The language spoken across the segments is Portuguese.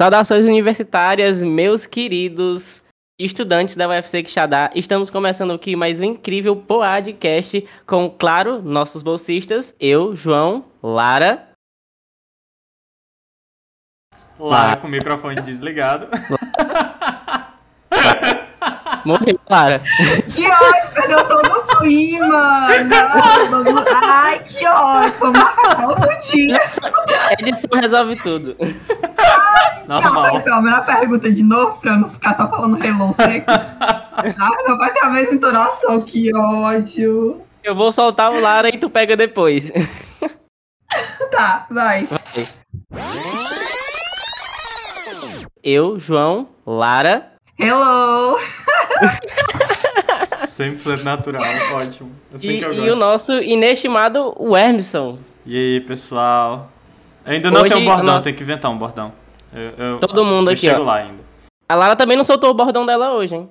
Saudações universitárias, meus queridos estudantes da UFC Quixadá. Estamos começando aqui mais um incrível podcast com, claro, nossos bolsistas, eu, João, Lara. Lara com o microfone desligado. Morreu, Lara. Que ótimo, perdeu todo o clima. Não. Ai, que ótimo. Marca outro dia. Edição resolve tudo. Normal. Calma, calma, a pergunta de novo, pra eu não ficar só falando hello seco. Ah, não vai ter a mesma entonação, que ódio. Eu vou soltar o Lara e tu pega depois. Tá, vai. Vai. Eu, João, Lara. Hello. 100% natural, ótimo. Assim E, que eu e gosto. o nosso inestimado Wermson. E aí, pessoal? Ainda não Hoje, tem um bordão, no- tem que inventar um bordão. Eu- eu- Todo mundo eu aqui, chego ó. lá ainda. A Lara também não soltou o bordão dela hoje, hein?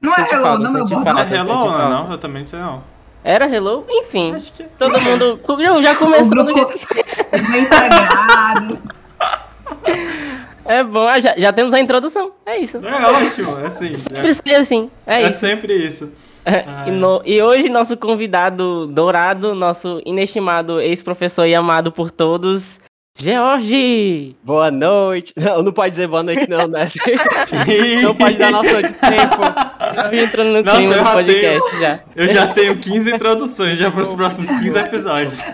Não é hello, falta, não, meu sente bordão. falta. É hello não? falta. não? Eu também não sei não. Era hello? Enfim. Acho que... Todo mundo. Já começou O do grupo- jeito. Bem integrado. É bom, ah, já, já temos a introdução. É isso. É ótimo, é assim. Sempre É, assim. É é isso. sempre isso. E, no- e hoje, nosso convidado dourado, nosso inestimado ex-professor e amado por todos, George! Boa noite. Não, não pode dizer boa noite, não, né? não pode dar noção de tempo. George entrando no Nossa, clima eu do já podcast já. Eu já tenho 15 introduções já para os próximos 15 episódios.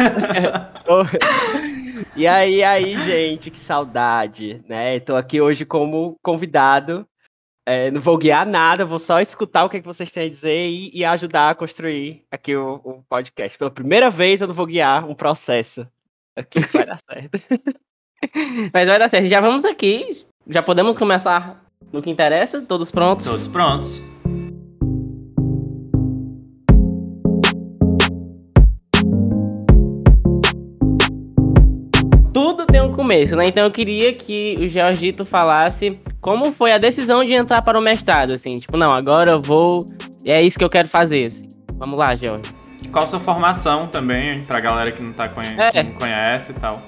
E aí, aí, gente, que saudade, né? Tô aqui hoje como convidado. É, não vou guiar nada, vou só escutar o que, é que vocês têm a dizer e, e ajudar a construir aqui o, o podcast. Pela primeira vez eu não vou guiar um processo. Aqui vai dar certo. Mas vai dar certo. Já vamos aqui. Já podemos começar no que interessa? Todos prontos? Todos prontos. Tudo tem um começo, né? Então eu queria que o Georgito falasse como foi a decisão de entrar para o mestrado, assim. Tipo, não, agora eu vou. É isso que eu quero fazer, assim. Vamos lá, George. Qual a sua formação também, pra galera que não, tá conhe... É. que não conhece e tal?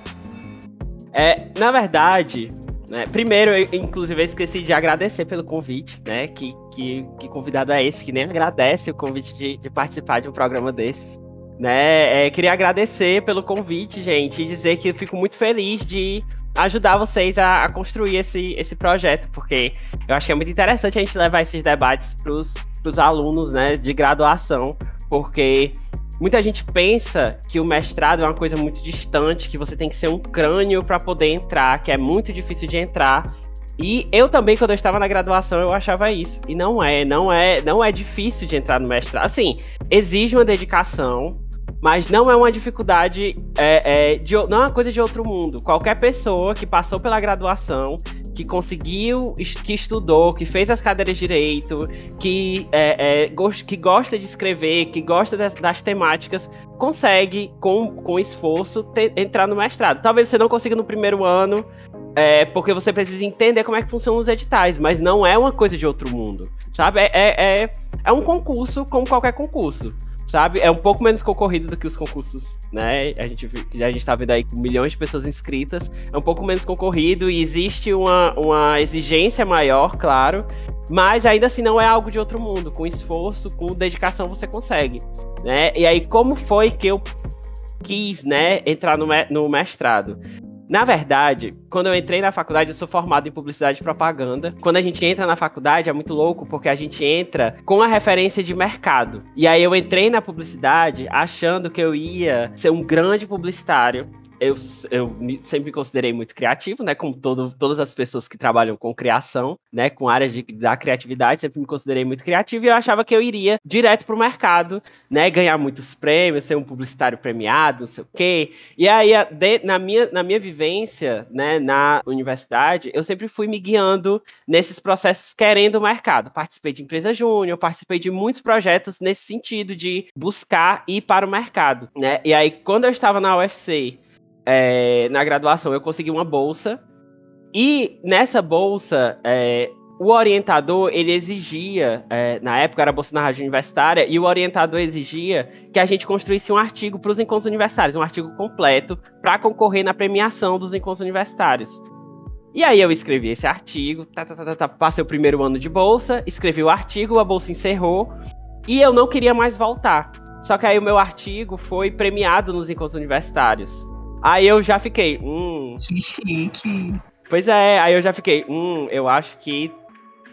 É, na verdade, né, primeiro, eu, inclusive, eu esqueci de agradecer pelo convite, né? Que, que, que convidado é esse que nem agradece o convite de, de participar de um programa desses. Né? É, queria agradecer pelo convite, gente, e dizer que eu fico muito feliz de ajudar vocês a, a construir esse, esse projeto, porque eu acho que é muito interessante a gente levar esses debates para os alunos né, de graduação, porque Muita gente pensa que o mestrado é uma coisa muito distante, que você tem que ser um crânio para poder entrar, que é muito difícil de entrar. E eu também, quando eu estava na graduação, eu achava isso. E não é, não é, não é difícil de entrar no mestrado. Assim, exige uma dedicação, mas não é uma dificuldade, é, é, de, não é uma coisa de outro mundo. Qualquer pessoa que passou pela graduação, que conseguiu, que estudou, que fez as cadeiras de direito, que, é, é, que gosta de escrever, que gosta das, das temáticas, consegue, com, com esforço, te- entrar no mestrado. Talvez você não consiga no primeiro ano, é, porque você precisa entender como é que funcionam os editais, mas não é uma coisa de outro mundo, sabe? É, é, é, é um concurso como qualquer concurso. Sabe? É um pouco menos concorrido do que os concursos, né? A gente, a gente tá vendo aí milhões de pessoas inscritas. É um pouco menos concorrido e existe uma, uma exigência maior, claro. Mas ainda assim não é algo de outro mundo. Com esforço, com dedicação você consegue. Né? E aí, como foi que eu quis, né, entrar no, no mestrado? Na verdade, quando eu entrei na faculdade, eu sou formado em publicidade e propaganda. Quando a gente entra na faculdade, é muito louco, porque a gente entra com a referência de mercado. E aí eu entrei na publicidade achando que eu ia ser um grande publicitário. Eu, eu sempre me considerei muito criativo, né? Como todo, todas as pessoas que trabalham com criação, né? Com áreas de, da criatividade, sempre me considerei muito criativo e eu achava que eu iria direto pro mercado, né? Ganhar muitos prêmios, ser um publicitário premiado, não sei o quê. E aí, de- na, minha, na minha vivência, né, na universidade, eu sempre fui me guiando nesses processos querendo o mercado. Participei de empresa júnior, participei de muitos projetos nesse sentido de buscar ir para o mercado, né? E aí, quando eu estava na UFC, é, na graduação, eu consegui uma bolsa. E nessa bolsa, é, o orientador, ele exigia, é, na época era a bolsa na rádio universitária, e o orientador exigia que a gente construísse um artigo para os encontros universitários, um artigo completo, para concorrer na premiação dos encontros universitários. E aí eu escrevi esse artigo, tá, tá, tá, tá, passei o primeiro ano de bolsa, escrevi o artigo, a bolsa encerrou e eu não queria mais voltar. Só que aí o meu artigo foi premiado nos encontros universitários. Aí eu já fiquei, hum. Que chique. Pois é, aí eu já fiquei, hum, eu acho que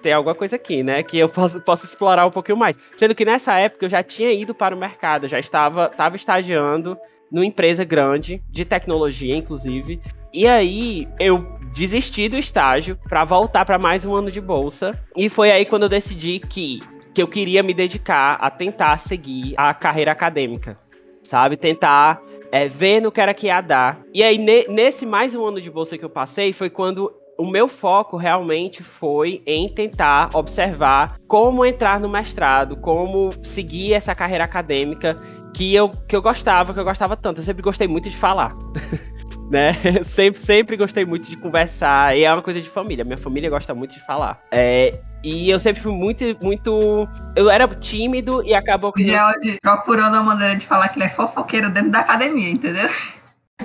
tem alguma coisa aqui, né? Que eu posso, posso explorar um pouquinho mais. Sendo que nessa época eu já tinha ido para o mercado, já estava, estava estagiando numa empresa grande, de tecnologia, inclusive. E aí eu desisti do estágio para voltar para mais um ano de bolsa. E foi aí quando eu decidi que, que eu queria me dedicar a tentar seguir a carreira acadêmica, sabe? Tentar é, ver no que era que ia dar. E aí, ne, nesse mais um ano de bolsa que eu passei, foi quando o meu foco realmente foi em tentar observar como entrar no mestrado, como seguir essa carreira acadêmica que eu, que eu gostava, que eu gostava tanto. Eu sempre gostei muito de falar. né? sempre, sempre gostei muito de conversar. E é uma coisa de família. Minha família gosta muito de falar. É, e eu sempre fui muito, muito. Eu era tímido e acabou que. O George procurando uma maneira de falar que ele é fofoqueiro dentro da academia, entendeu?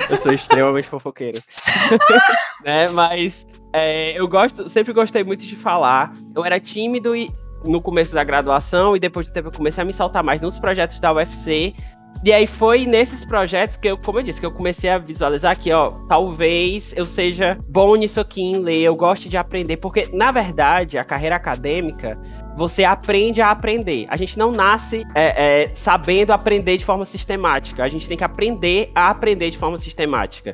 Eu sou extremamente fofoqueiro. né? Mas é, eu gosto, sempre gostei muito de falar. Eu era tímido e no começo da graduação e depois do tempo eu comecei a me soltar mais nos projetos da UFC. E aí foi nesses projetos que eu, como eu disse, que eu comecei a visualizar que, ó, talvez eu seja bom nisso aqui em ler, eu gosto de aprender, porque na verdade a carreira acadêmica você aprende a aprender. A gente não nasce é, é, sabendo aprender de forma sistemática. A gente tem que aprender a aprender de forma sistemática.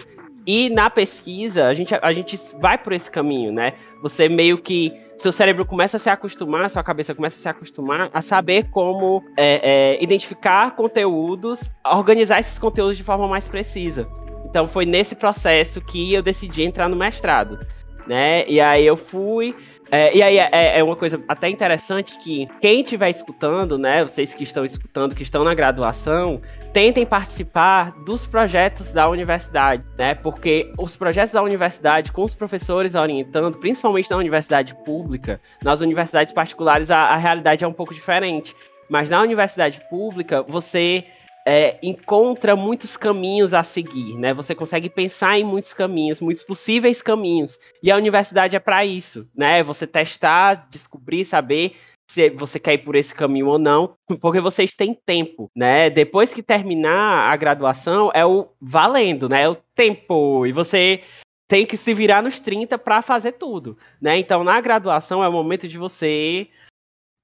E na pesquisa, a gente, a gente vai por esse caminho, né? Você meio que. Seu cérebro começa a se acostumar, sua cabeça começa a se acostumar a saber como é, é, identificar conteúdos, organizar esses conteúdos de forma mais precisa. Então foi nesse processo que eu decidi entrar no mestrado, né? E aí eu fui, é, e aí é, é, uma coisa até interessante que quem estiver escutando, né, vocês que estão escutando, que estão na graduação, tentem participar dos projetos da universidade, né? Porque os projetos da universidade, com os professores orientando, principalmente na universidade pública, nas universidades particulares a, a realidade é um pouco diferente. Mas na universidade pública, você é, encontra muitos caminhos a seguir, né? Você consegue pensar em muitos caminhos, muitos possíveis caminhos. E a universidade é para isso, né? Você testar, descobrir, saber se você quer ir por esse caminho ou não, porque vocês têm tempo, né? Depois que terminar a graduação, é o valendo, né? É o tempo. E você tem que se virar nos 30 para fazer tudo, né? Então, na graduação é o momento de você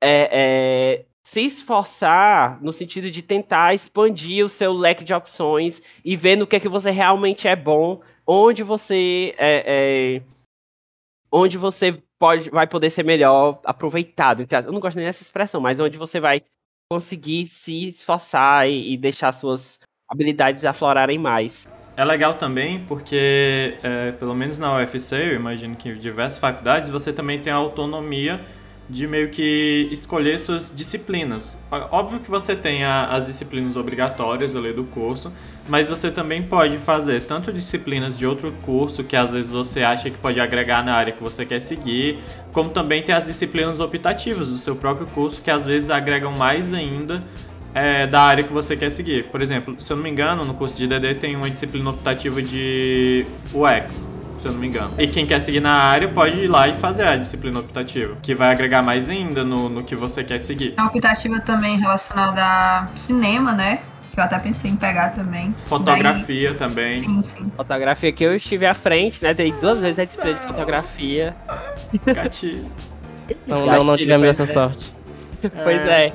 é, é, se esforçar no sentido de tentar expandir o seu leque de opções e ver no que é que você realmente é bom, onde você é, é, onde você pode vai poder ser melhor aproveitado. Eu não gosto nem dessa expressão, mas onde você vai conseguir se esforçar e, e deixar suas habilidades aflorarem mais. É legal também porque, é, pelo menos na UFC, eu imagino que em diversas faculdades, você também tem a autonomia de meio que escolher suas disciplinas. Óbvio que você tem a, as disciplinas obrigatórias ali do curso, mas você também pode fazer tanto disciplinas de outro curso que às vezes você acha que pode agregar na área que você quer seguir, como também tem as disciplinas optativas do seu próprio curso que às vezes agregam mais ainda é, da área que você quer seguir. Por exemplo, se eu não me engano, no curso de DD tem uma disciplina optativa de UX se eu não me engano. E quem quer seguir na área pode ir lá e fazer a disciplina optativa, que vai agregar mais ainda no, no que você quer seguir. A optativa também relacionada a cinema, né? que eu até pensei em pegar também. Fotografia daí... também. Sim, sim. Fotografia que eu estive à frente, né? Dei duas vezes a disciplina de fotografia. Gatilho. Não, não, não tivemos essa sorte. Pois é.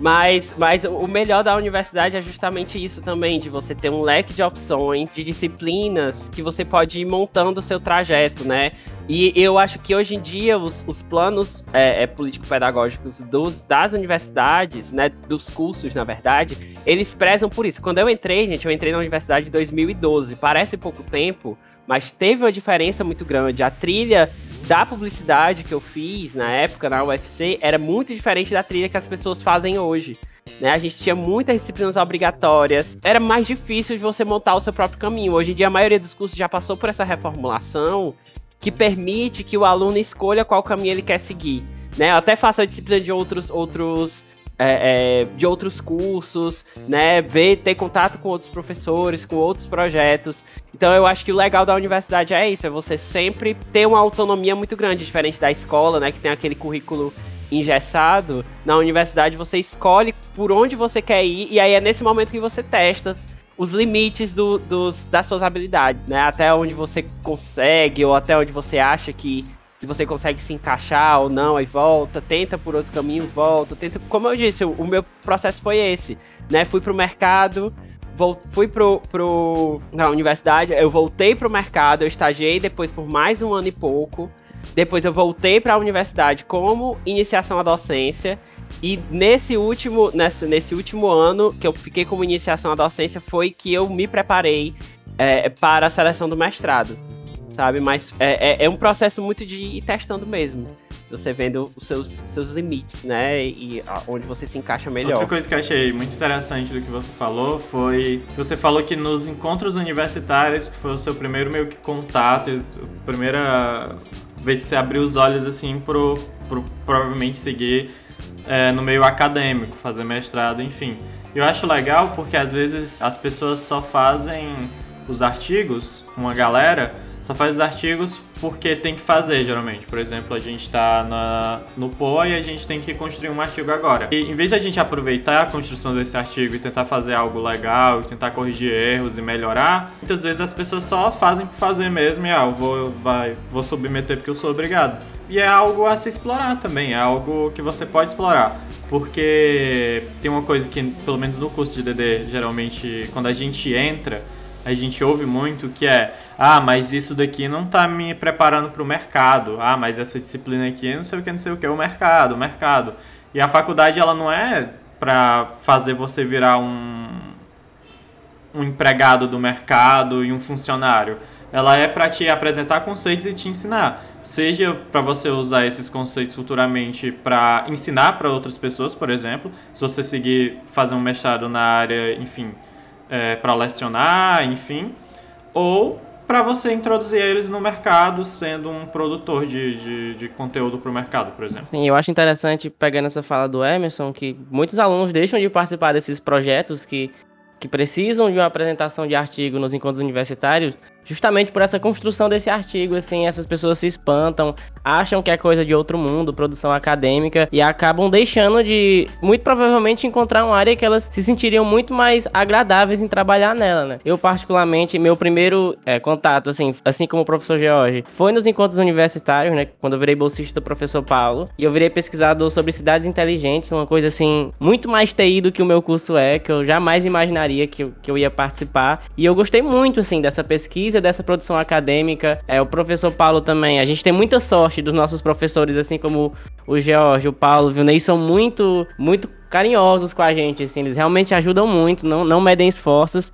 Mas, mas o melhor da universidade é justamente isso também, de você ter um leque de opções, de disciplinas que você pode ir montando o seu trajeto, né? E eu acho que hoje em dia os, os planos é, é, político-pedagógicos das universidades, né, dos cursos, na verdade, eles prezam por isso. Quando eu entrei, gente, eu entrei na universidade em 2012. Parece pouco tempo, mas teve uma diferença muito grande. A trilha da publicidade que eu fiz na época na UFC era muito diferente da trilha que as pessoas fazem hoje. Né? A gente tinha muitas disciplinas obrigatórias, era mais difícil de você montar o seu próprio caminho. Hoje em dia, a maioria dos cursos já passou por essa reformulação que permite que o aluno escolha qual caminho ele quer seguir. Né? Eu até faço a disciplina de outros, outros é, é, de outros cursos, né? Ver, ter contato com outros professores, com outros projetos. Então eu acho que o legal da universidade é isso, é você sempre ter uma autonomia muito grande, diferente da escola, né? Que tem aquele currículo engessado. Na universidade você escolhe por onde você quer ir, e aí é nesse momento que você testa os limites do, dos, das suas habilidades, né? Até onde você consegue, ou até onde você acha que que você consegue se encaixar ou não, aí volta, tenta por outro caminho, volta, tenta. Como eu disse, o, o meu processo foi esse, né? Fui pro mercado, vou, fui pro, pro, na universidade, eu voltei pro mercado, eu estagiei depois por mais um ano e pouco. Depois eu voltei para a universidade como iniciação à docência. E nesse último, nesse, nesse último ano que eu fiquei como iniciação à docência foi que eu me preparei é, para a seleção do mestrado sabe? Mas é, é, é, um processo muito de ir testando mesmo. Você vendo os seus, seus limites, né? E onde você se encaixa melhor. Outra coisa que eu achei muito interessante do que você falou foi que você falou que nos encontros universitários, que foi o seu primeiro meio que contato, a primeira vez que você abriu os olhos assim pro, pro provavelmente seguir é, no meio acadêmico, fazer mestrado, enfim. Eu acho legal porque às vezes as pessoas só fazem os artigos, uma galera, só faz os artigos porque tem que fazer, geralmente. Por exemplo, a gente está no POA e a gente tem que construir um artigo agora. E em vez de a gente aproveitar a construção desse artigo e tentar fazer algo legal, e tentar corrigir erros e melhorar, muitas vezes as pessoas só fazem por fazer mesmo e ah, eu vou, vai, vou submeter porque eu sou obrigado. E é algo a se explorar também, é algo que você pode explorar. Porque tem uma coisa que, pelo menos no curso de DD, geralmente, quando a gente entra, a gente ouve muito que é ah, mas isso daqui não está me preparando para o mercado. Ah, mas essa disciplina aqui não sei o que, não sei o que, o mercado, o mercado. E a faculdade ela não é para fazer você virar um, um empregado do mercado e um funcionário. Ela é para te apresentar conceitos e te ensinar. Seja para você usar esses conceitos futuramente para ensinar para outras pessoas, por exemplo, se você seguir fazer um mestrado na área, enfim, é, para lecionar, enfim, ou para você introduzir eles no mercado sendo um produtor de, de, de conteúdo para o mercado, por exemplo. Sim, eu acho interessante, pegando essa fala do Emerson, que muitos alunos deixam de participar desses projetos que, que precisam de uma apresentação de artigo nos encontros universitários justamente por essa construção desse artigo, assim, essas pessoas se espantam, acham que é coisa de outro mundo, produção acadêmica, e acabam deixando de, muito provavelmente, encontrar uma área que elas se sentiriam muito mais agradáveis em trabalhar nela, né? Eu, particularmente, meu primeiro é, contato, assim, assim como o professor George, foi nos encontros universitários, né? Quando eu virei bolsista do professor Paulo, e eu virei pesquisador sobre cidades inteligentes, uma coisa, assim, muito mais TI do que o meu curso é, que eu jamais imaginaria que que eu ia participar, e eu gostei muito, assim, dessa pesquisa pesquisa, dessa produção acadêmica. É, o professor Paulo também. A gente tem muita sorte dos nossos professores, assim como o George, o Paulo, viu? Ney são muito, muito carinhosos com a gente, assim. Eles realmente ajudam muito, não, não medem esforços.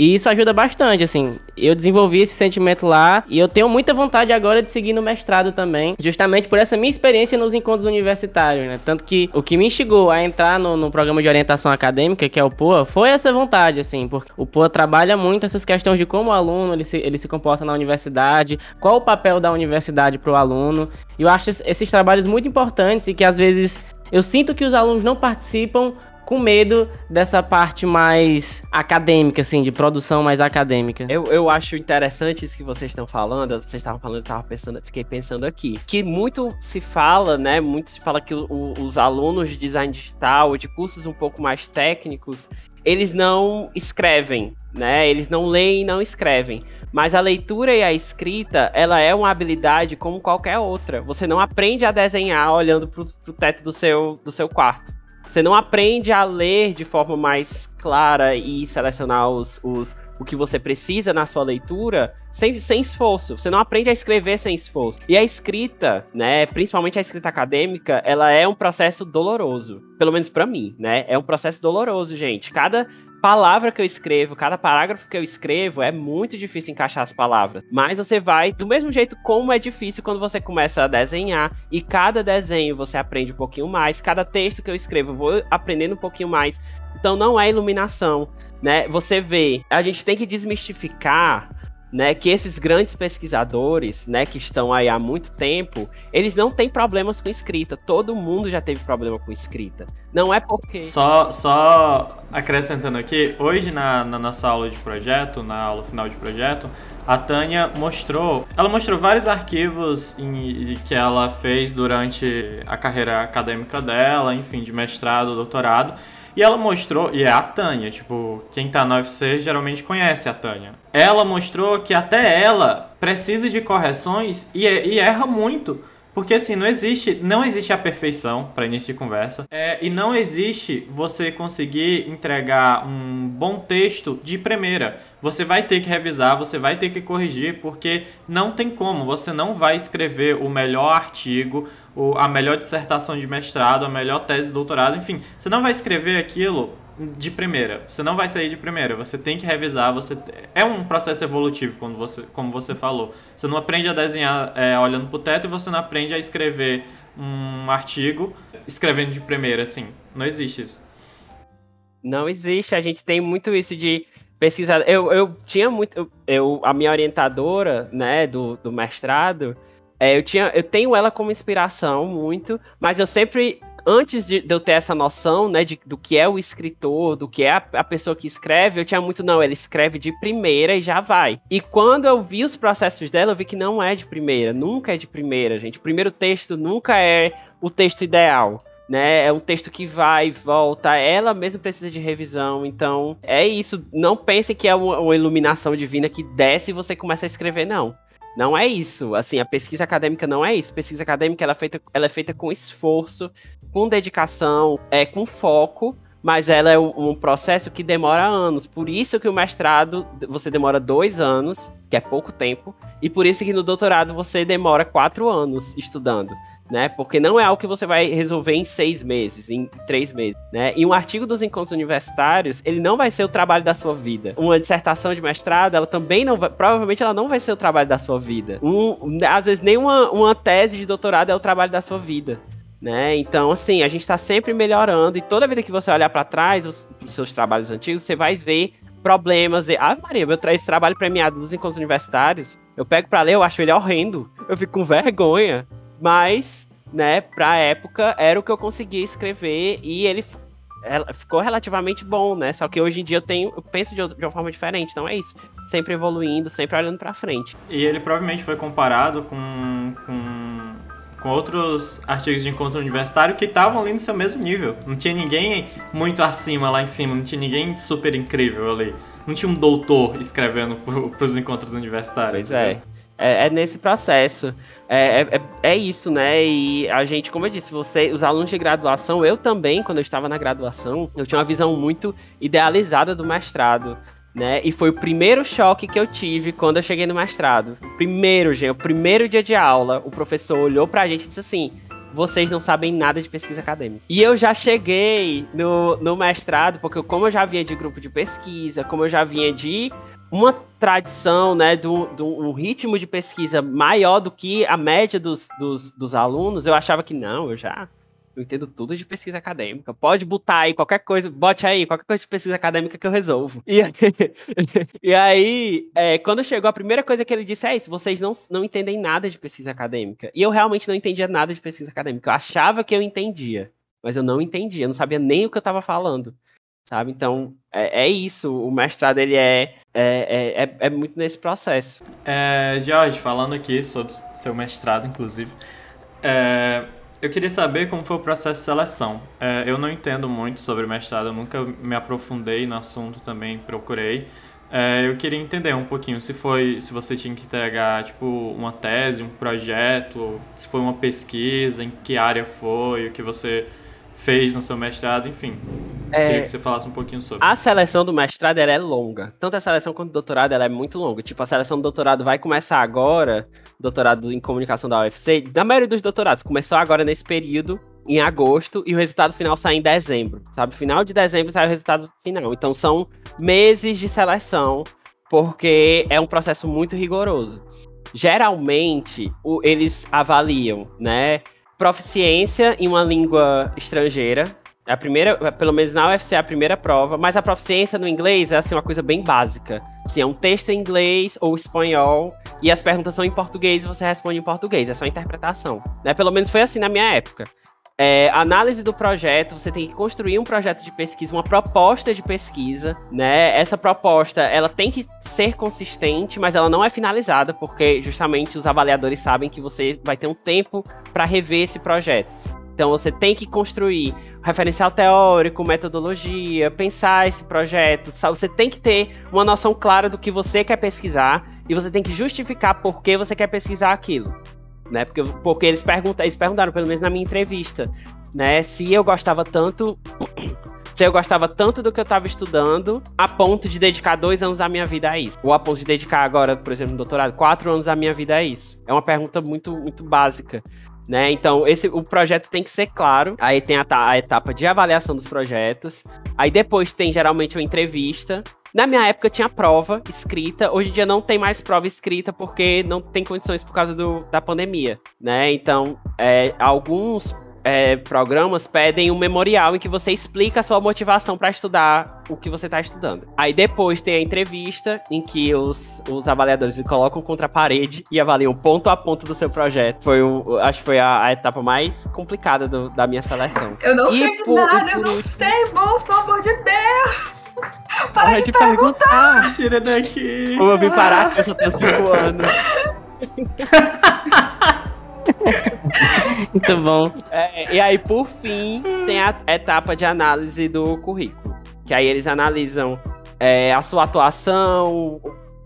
E isso ajuda bastante, assim. Eu desenvolvi esse sentimento lá e eu tenho muita vontade agora de seguir no mestrado também, justamente por essa minha experiência nos encontros universitários, né? Tanto que o que me instigou a entrar no, no programa de orientação acadêmica, que é o POA, foi essa vontade, assim, porque o POA trabalha muito essas questões de como o aluno ele se, ele se comporta na universidade, qual o papel da universidade para o aluno. E eu acho esses trabalhos muito importantes e que às vezes eu sinto que os alunos não participam com medo dessa parte mais acadêmica, assim, de produção mais acadêmica. Eu, eu acho interessante isso que vocês estão falando, vocês estavam falando, eu tava pensando, fiquei pensando aqui, que muito se fala, né, muito se fala que o, os alunos de design digital, de cursos um pouco mais técnicos, eles não escrevem, né? Eles não leem e não escrevem. Mas a leitura e a escrita, ela é uma habilidade como qualquer outra. Você não aprende a desenhar olhando pro, pro teto do seu, do seu quarto. Você não aprende a ler de forma mais clara e selecionar os, os, o que você precisa na sua leitura sem, sem esforço. Você não aprende a escrever sem esforço. E a escrita, né, principalmente a escrita acadêmica, ela é um processo doloroso. Pelo menos para mim, né? É um processo doloroso, gente. Cada palavra que eu escrevo, cada parágrafo que eu escrevo, é muito difícil encaixar as palavras. Mas você vai, do mesmo jeito como é difícil quando você começa a desenhar, e cada desenho você aprende um pouquinho mais, cada texto que eu escrevo eu vou aprendendo um pouquinho mais. Então não é iluminação, né? Você vê, a gente tem que desmistificar né, que esses grandes pesquisadores, né, que estão aí há muito tempo, eles não têm problemas com escrita. Todo mundo já teve problema com escrita. Não é porque. Só, só acrescentando aqui, hoje na, na nossa aula de projeto, na aula final de projeto, a Tânia mostrou, ela mostrou vários arquivos em, que ela fez durante a carreira acadêmica dela, enfim, de mestrado, doutorado. E ela mostrou, e é a Tânia, tipo, quem tá no UFC geralmente conhece a Tânia. Ela mostrou que até ela precisa de correções e, e erra muito. Porque assim, não existe, não existe a perfeição para início de conversa. É, e não existe você conseguir entregar um bom texto de primeira. Você vai ter que revisar, você vai ter que corrigir, porque não tem como. Você não vai escrever o melhor artigo, a melhor dissertação de mestrado, a melhor tese de doutorado, enfim. Você não vai escrever aquilo de primeira. Você não vai sair de primeira. Você tem que revisar. Você é um processo evolutivo, quando você, como você falou. Você não aprende a desenhar é, olhando o teto e você não aprende a escrever um artigo escrevendo de primeira, assim. Não existe isso. Não existe. A gente tem muito isso de pesquisar. Eu, eu tinha muito. Eu, a minha orientadora, né, do, do mestrado. É, eu, tinha, eu tenho ela como inspiração muito, mas eu sempre antes de, de, eu ter essa noção, né, de, do que é o escritor, do que é a, a, pessoa que escreve, eu tinha muito, não, ela escreve de primeira e já vai. E quando eu vi os processos dela, eu vi que não é de primeira, nunca é de primeira, gente. O primeiro texto nunca é o texto ideal. Né? É um texto que vai e volta, ela mesma precisa de revisão, então é isso. Não pense que é uma, uma iluminação divina que desce e você começa a escrever, não. Não é isso. Assim, a pesquisa acadêmica não é isso. A pesquisa acadêmica ela é feita, ela é feita com esforço, com dedicação, é com foco, mas ela é um, um, processo que demora anos. Por isso que o mestrado você demora dois anos, que é pouco tempo, e por isso que no doutorado você demora quatro anos estudando né? Porque não é algo que você vai resolver em seis meses, em três meses, né? E um artigo dos encontros universitários, ele não vai ser o trabalho da sua vida. Uma dissertação de mestrado, ela também não vai, provavelmente ela não vai ser o trabalho da sua vida. Um, às vezes nem uma, uma tese de doutorado é o trabalho da sua vida. Né? Então, assim, a gente está sempre melhorando e toda vida que você olhar para trás, os, os seus trabalhos antigos, você vai ver problemas. E, ah, Maria, meu esse trabalho premiado dos encontros universitários, eu pego para ler, eu acho ele horrendo. Eu fico com vergonha. Mas, né, pra época, era o que eu conseguia escrever e ele ficou relativamente bom, né? Só que hoje em dia eu tenho, eu penso de, uma forma diferente, então é isso. Sempre evoluindo, sempre olhando para frente. E ele provavelmente foi comparado com, com, com outros artigos de encontro universitário que estavam ali no seu mesmo nível. Não tinha ninguém muito acima lá em cima, não tinha ninguém super incrível ali. Não tinha um doutor escrevendo para os encontros universitários. Pois é. é. É nesse processo. É, é, é, isso, né? E a gente, como eu disse, você, os alunos de graduação, eu também, quando eu estava na graduação, eu tinha uma visão muito idealizada do mestrado. Né? E foi o primeiro choque que eu tive quando eu cheguei no mestrado. Primeiro, gente, o primeiro dia de aula, o professor olhou pra gente e disse assim: vocês não sabem nada de pesquisa acadêmica. E eu já cheguei no, no mestrado, porque como eu já vinha de grupo de pesquisa, como eu já vinha de uma tradição, né, de um, ritmo de pesquisa maior do que a média dos, dos, dos alunos, eu achava que não, eu já eu entendo tudo de pesquisa acadêmica. Pode botar aí qualquer coisa, bote aí qualquer coisa de pesquisa acadêmica que eu resolvo. E, e aí, é, quando chegou, a primeira coisa que ele disse é isso: vocês não, não entendem nada de pesquisa acadêmica. E eu realmente não entendia nada de pesquisa acadêmica. Eu achava que eu entendia, mas eu não entendia, eu não sabia nem o que eu estava falando sabe? Então, é, é, isso. O mestrado, ele é, é, é, é muito nesse processo. É, Jorge, falando aqui sobre seu mestrado, inclusive, é, eu queria saber como foi o processo de seleção. É, eu não entendo muito sobre mestrado, eu nunca me aprofundei no assunto, também procurei. É, eu queria entender um pouquinho se foi, se você tinha que entregar tipo uma tese, um projeto, se foi uma pesquisa, em que área foi, o que você fez no seu mestrado, enfim. É, queria que você falasse um pouquinho sobre. A seleção do mestrado ela é longa. Tanto a seleção quanto o doutorado ela é muito longa. Tipo, a seleção do doutorado vai começar agora, doutorado em comunicação da UFC, da maioria dos doutorados, começou agora nesse período, em agosto, e o resultado final sai em dezembro. Sabe? Final de dezembro sai o resultado final. Então são meses de seleção, porque é um processo muito rigoroso. Geralmente, o, eles avaliam, né? Proficiência em uma língua estrangeira. É a primeira, pelo menos na UFC é a primeira prova, mas a proficiência no inglês é assim uma coisa bem básica, Se é um texto em inglês ou espanhol, e as perguntas são em português e você responde em português, é só interpretação. Né? Pelo menos foi assim na minha época. É, análise do projeto, você tem que construir um projeto de pesquisa, uma proposta de pesquisa, né? Essa proposta, ela tem que ser consistente, mas ela não é finalizada, porque justamente os avaliadores sabem que você vai ter um tempo para rever esse projeto. Então você tem que construir referencial teórico, metodologia, pensar esse projeto. Você tem que ter uma noção clara do que você quer pesquisar e você tem que justificar por que você quer pesquisar aquilo né? Porque, porque eles, eles perguntaram, pelo menos na minha entrevista, né? Se eu gostava tanto. se eu gostava tanto do que eu estava estudando, a ponto de dedicar dois anos da minha vida a isso. Ou a ponto de dedicar agora, por exemplo, no doutorado, quatro anos da minha vida a isso. É uma pergunta muito, muito básica. Né? Então, esse, o projeto tem que ser claro. Aí tem a, a etapa de avaliação dos projetos. Aí depois tem geralmente uma entrevista, na minha época tinha prova escrita, hoje em dia não tem mais prova escrita porque não tem condições por causa do, da pandemia, né? Então, é, alguns é, programas pedem um memorial em que você explica a sua motivação para estudar o que você está estudando. Aí depois tem a entrevista em que os, os avaliadores colocam contra a parede e avaliam ponto a ponto do seu projeto. Foi o, acho que foi a, a etapa mais complicada do, da minha seleção. Eu não e sei de nada, eu não sei, moço, pelo amor de Deus! Para de, perguntar. perguntar. Tira daqui. Vou vir parar que eu só tenho 5 anos. Muito bom. É, e aí, por fim, tem a etapa de análise do currículo. Que aí eles analisam é, a sua atuação,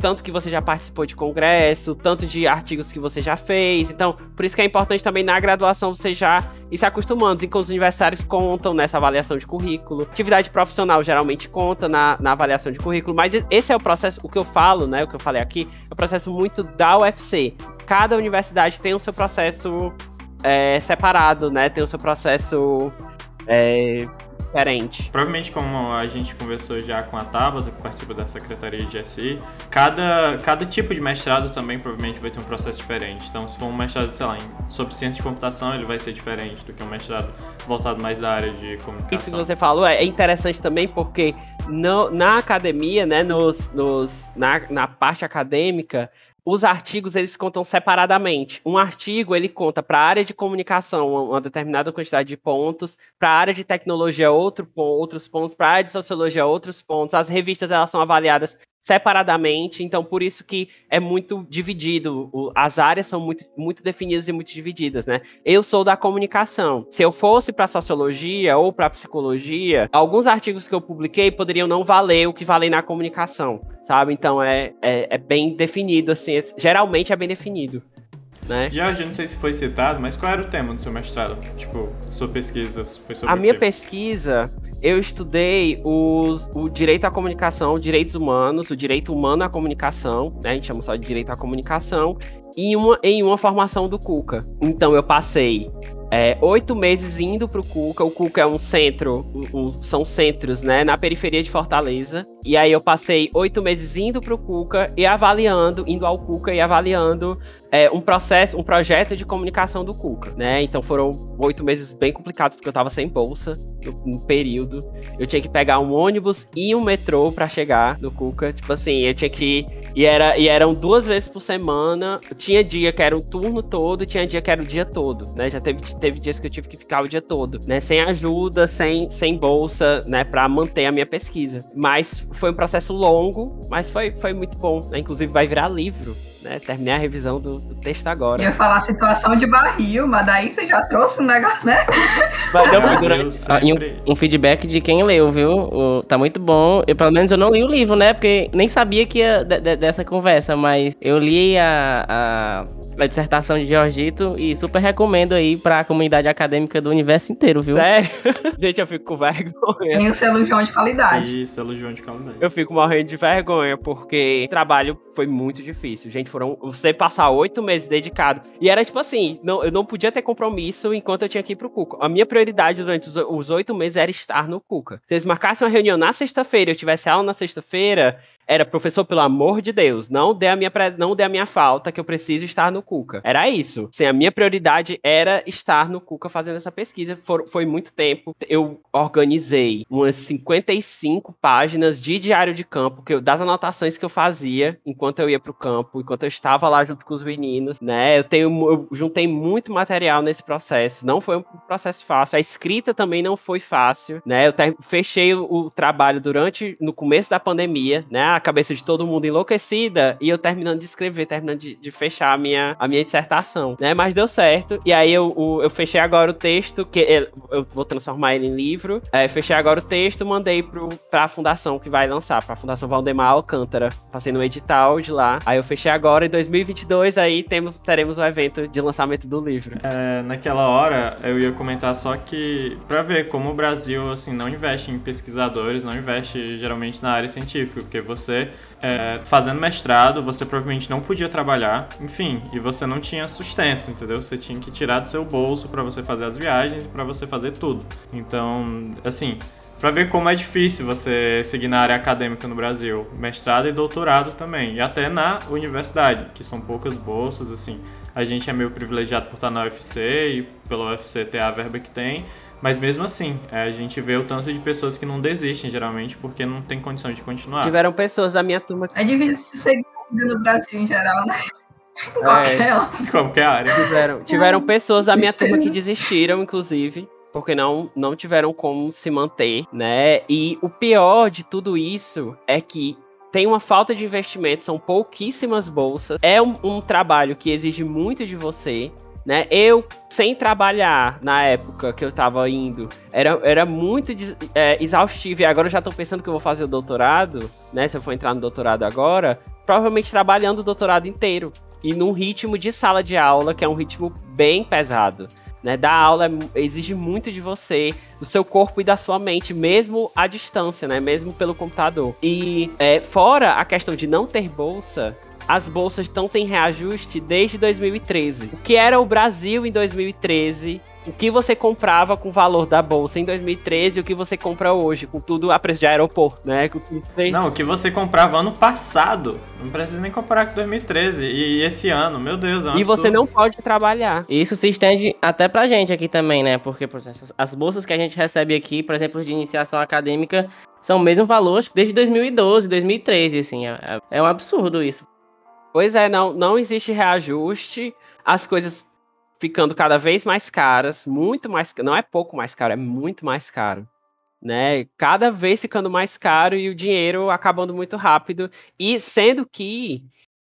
tanto que você já participou de congresso, tanto de artigos que você já fez. Então, por isso que é importante também na graduação você já ir se acostumando. Enquanto os universitários contam nessa avaliação de currículo. Atividade profissional geralmente conta na, na avaliação de currículo, mas esse é o processo, o que eu falo, né? O que eu falei aqui, é o processo muito da UFC. Cada universidade tem o seu processo é, separado, né? Tem o seu processo é, diferente. Provavelmente, como a gente conversou já com a Tabata, que participa da Secretaria de SI, cada, cada tipo de mestrado também provavelmente vai ter um processo diferente. Então, se for um mestrado, sei lá, em, sobre ciência de computação, ele vai ser diferente do que um mestrado voltado mais da área de comunicação. Isso que você falou é interessante também porque no, na academia, né, nos, nos, na, na parte acadêmica, os artigos eles contam separadamente. Um artigo ele conta para a área de comunicação uma determinada quantidade de pontos, para a área de tecnologia outro, outros pontos, para a área de sociologia outros pontos. As revistas elas são avaliadas separadamente, então por isso que é muito dividido, as áreas são muito, muito definidas e muito divididas, né? Eu sou da comunicação. Se eu fosse para sociologia ou para psicologia, alguns artigos que eu publiquei poderiam não valer o que valem na comunicação, sabe? Então é, é, é bem definido, assim, é, geralmente é bem definido né? Já não sei se foi citado, mas qual era o tema do seu mestrado? Tipo, sua pesquisa foi sobre A minha pesquisa, eu estudei o, o direito à comunicação, direitos humanos, o direito humano à comunicação, né? A gente chama só de direito à comunicação, em uma, em uma formação do Cuca. Então eu passei é, oito meses indo para o Cuca. O Cuca é um centro, um, um, são centros, né, na periferia de Fortaleza. E aí eu passei oito meses indo para o Cuca e avaliando, indo ao Cuca e avaliando é, um processo, um projeto de comunicação do Cuca, né? Então foram oito meses bem complicados porque eu estava sem bolsa no, período. Eu tinha que pegar um ônibus e um metrô para chegar no Cuca. Tipo assim, eu tinha que e era e eram duas vezes por semana. Tinha dia que era o turno todo, tinha dia que era o dia todo, né? Já teve teve dias que eu tive que ficar o dia todo, né? Sem ajuda, sem, sem bolsa, né? Para manter a minha pesquisa. Mas foi um processo longo, mas foi, foi muito bom. Né? Inclusive vai virar livro. Né, terminei a revisão do, do, texto agora. Ia falar situação de barril, mas daí você já trouxe um negócio, né? Mas não, ah, e um, um, feedback de quem leu, viu? O, tá muito bom. Eu, pelo menos eu não li o livro, né? Porque nem sabia que ia de, de, dessa conversa, mas eu li a, a a dissertação de Georgito e super recomendo aí pra comunidade acadêmica do universo inteiro, viu? Sério? Gente, eu fico com vergonha. Tem o selo João de qualidade. Isso, selo João de qualidade. Eu fico morrendo de vergonha porque o trabalho foi muito difícil. Gente, foram você passar oito meses dedicado. E era tipo assim, não, eu não podia ter compromisso enquanto eu tinha que ir pro Cuca. A minha prioridade durante os oito meses era estar no Cuca. Se eles marcassem uma reunião na sexta-feira e eu tivesse aula na sexta-feira, era professor, pelo amor de Deus, não dê a minha, não dê a minha falta, que eu preciso estar no Cuca. Era isso. Assim, a minha prioridade era estar no Cuca fazendo essa pesquisa. For, foi muito tempo. Eu organizei umas 55 páginas de diário de campo, que eu, das anotações que eu fazia enquanto eu ia pro campo, enquanto eu estava lá junto com os meninos, né? Eu tenho, eu juntei muito material nesse processo. Não foi um processo fácil. A escrita também não foi fácil, né? Eu fechei o trabalho durante, no começo da pandemia, né? A cabeça de todo mundo enlouquecida e eu terminando de escrever, terminando de, de fechar a minha, a minha dissertação, né? Mas deu certo. E aí eu, eu, eu fechei agora o texto, que eu, eu vou transformar ele em livro. É, fechei agora o texto, mandei pro, pra fundação que vai lançar, pra Fundação Valdemar Alcântara. Passei no edital de lá. Aí eu fechei agora em 2022, aí temos, teremos o evento de lançamento do livro. É, naquela hora, eu ia comentar só que, pra ver como o Brasil, assim, não investe em pesquisadores, não investe geralmente na área científica, porque você, é, fazendo mestrado, você provavelmente não podia trabalhar, enfim, e você não tinha sustento, entendeu? Você tinha que tirar do seu bolso para você fazer as viagens e para você fazer tudo. Então, assim, para ver como é difícil você seguir na área acadêmica no Brasil, mestrado e doutorado também, e até na universidade, que são poucas bolsas, assim. A gente é meio privilegiado por estar na UFC e pela UFC ter a verba que tem, mas mesmo assim, é, a gente vê o tanto de pessoas que não desistem, geralmente, porque não tem condição de continuar. Tiveram pessoas da minha turma. É difícil seguir no Brasil em geral, né? Em qualquer, é, qualquer área. Tiveram, tiveram pessoas da minha turma que desistiram, inclusive porque não, não tiveram como se manter, né? E o pior de tudo isso é que tem uma falta de investimento, são pouquíssimas bolsas, é um, um trabalho que exige muito de você, né? Eu, sem trabalhar na época que eu tava indo, era, era muito é, exaustivo. E agora eu já tô pensando que eu vou fazer o doutorado, né? Se eu for entrar no doutorado agora, provavelmente trabalhando o doutorado inteiro. E num ritmo de sala de aula, que é um ritmo bem pesado. Né, dar aula exige muito de você, do seu corpo e da sua mente, mesmo à distância, né? Mesmo pelo computador. E é, fora a questão de não ter bolsa, as bolsas estão sem reajuste desde 2013. O que era o Brasil em 2013 o que você comprava com o valor da bolsa em 2013 e o que você compra hoje, com tudo a preço de aeroporto, né? Não, o que você comprava ano passado. Não precisa nem comparar com 2013 e esse ano, meu Deus. É um e você não pode trabalhar. Isso se estende até pra gente aqui também, né? Porque, por exemplo, as bolsas que a gente recebe aqui, por exemplo, de iniciação acadêmica, são o mesmo valor desde 2012, 2013, assim. É, é um absurdo isso. Pois é, não, não existe reajuste. As coisas ficando cada vez mais caras, muito mais, não é pouco mais caro, é muito mais caro, né? Cada vez ficando mais caro e o dinheiro acabando muito rápido e sendo que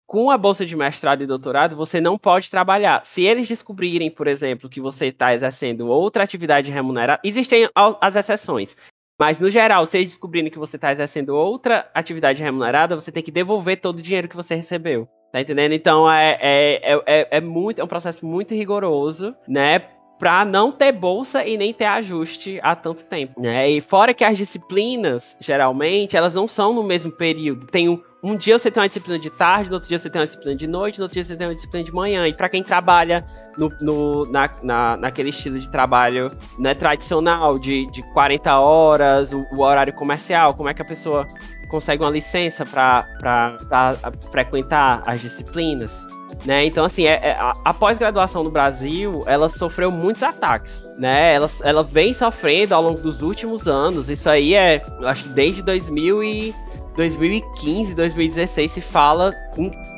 com a bolsa de mestrado e doutorado você não pode trabalhar. Se eles descobrirem, por exemplo, que você está exercendo outra atividade remunerada, existem as exceções. Mas, no geral, se eles descobrirem que você está exercendo outra atividade remunerada, você tem que devolver todo o dinheiro que você recebeu. Tá entendendo? Então é, é, é, é, é muito, é um processo muito rigoroso, né? Pra não ter bolsa e nem ter ajuste há tanto tempo, né? E fora que as disciplinas, geralmente, elas não são no mesmo período. Tem um, um dia você tem uma disciplina de tarde, no outro dia você tem uma disciplina de noite, no outro dia você tem uma disciplina de manhã. E para quem trabalha no, no, na, na, naquele estilo de trabalho né, tradicional, de, de 40 horas, o, o horário comercial, como é que a pessoa consegue uma licença para frequentar as disciplinas. Né? Então, assim, é, é a, pós-graduação no Brasil, ela sofreu muitos ataques, né? Ela, ela vem sofrendo ao longo dos últimos anos. Isso aí é, acho que desde 2000 e 2015, 2016 se fala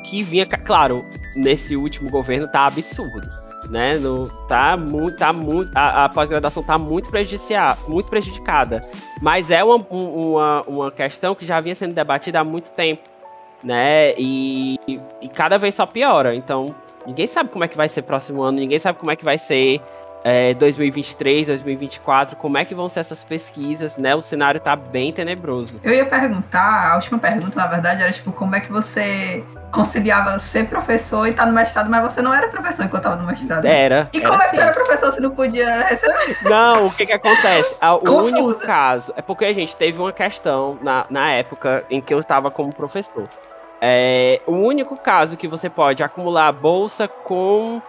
que vinha, claro, nesse último governo tá absurdo né? No, tá muito, tá muito, a, a pós-graduação tá muito, muito prejudicada. Mas é uma, uma, uma questão que já vinha sendo debatida há muito tempo, né? E, e cada vez só piora. Então, ninguém sabe como é que vai ser próximo ano, ninguém sabe como é que vai ser é, 2023, 2024, como é que vão ser essas pesquisas, né? O cenário tá bem tenebroso. Eu ia perguntar, a última pergunta, na verdade, era tipo, como é que você conciliava ser professor e estar tá no mestrado, mas você não era professor enquanto estava no mestrado. Era. E como é que era professor se não podia receber? Não, o que que acontece? O Confusa. único caso é porque a gente teve uma questão na, na época em que eu estava como professor. É, o único caso que você pode acumular bolsa com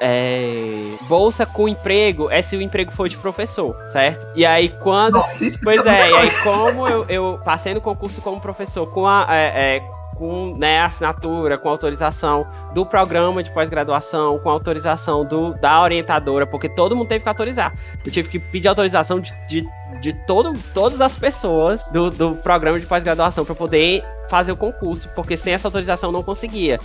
é, bolsa com emprego é se o emprego for de professor, certo? E aí quando. Nossa, isso Pois explica é, e aí como eu, eu passei no concurso como professor com a. é, é, com né, assinatura, com autorização do programa de pós-graduação, com autorização do, da orientadora, porque todo mundo teve que autorizar. Eu tive que pedir autorização de, de, de todo, todas as pessoas do, do programa de pós-graduação para poder fazer o concurso, porque sem essa autorização eu não conseguia.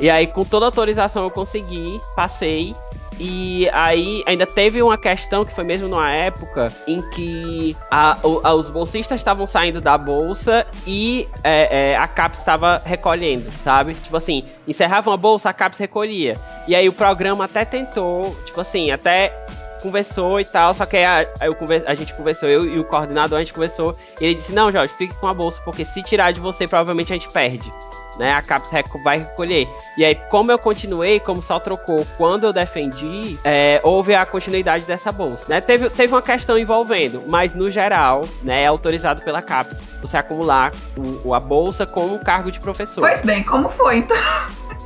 E aí, com toda a autorização, eu consegui, passei. E aí ainda teve uma questão que foi mesmo numa época em que a- a- os bolsistas estavam saindo da bolsa e é, é, a CAPES estava recolhendo, sabe? Tipo assim, encerrava uma bolsa, a CAPES recolhia. E aí o programa até tentou, tipo assim, até conversou e tal, só que a, aí eu conver- a gente conversou, eu e o coordenador, a gente conversou, e ele disse, não, Jorge, fique com a bolsa, porque se tirar de você, provavelmente a gente perde. Né, a CAPES vai recolher. E aí, como eu continuei, como só trocou quando eu defendi, é, houve a continuidade dessa bolsa. Né? Teve, teve uma questão envolvendo, mas no geral, né, é autorizado pela CAPES você acumular o, o- a bolsa com um cargo de professor. Pois bem, como foi então?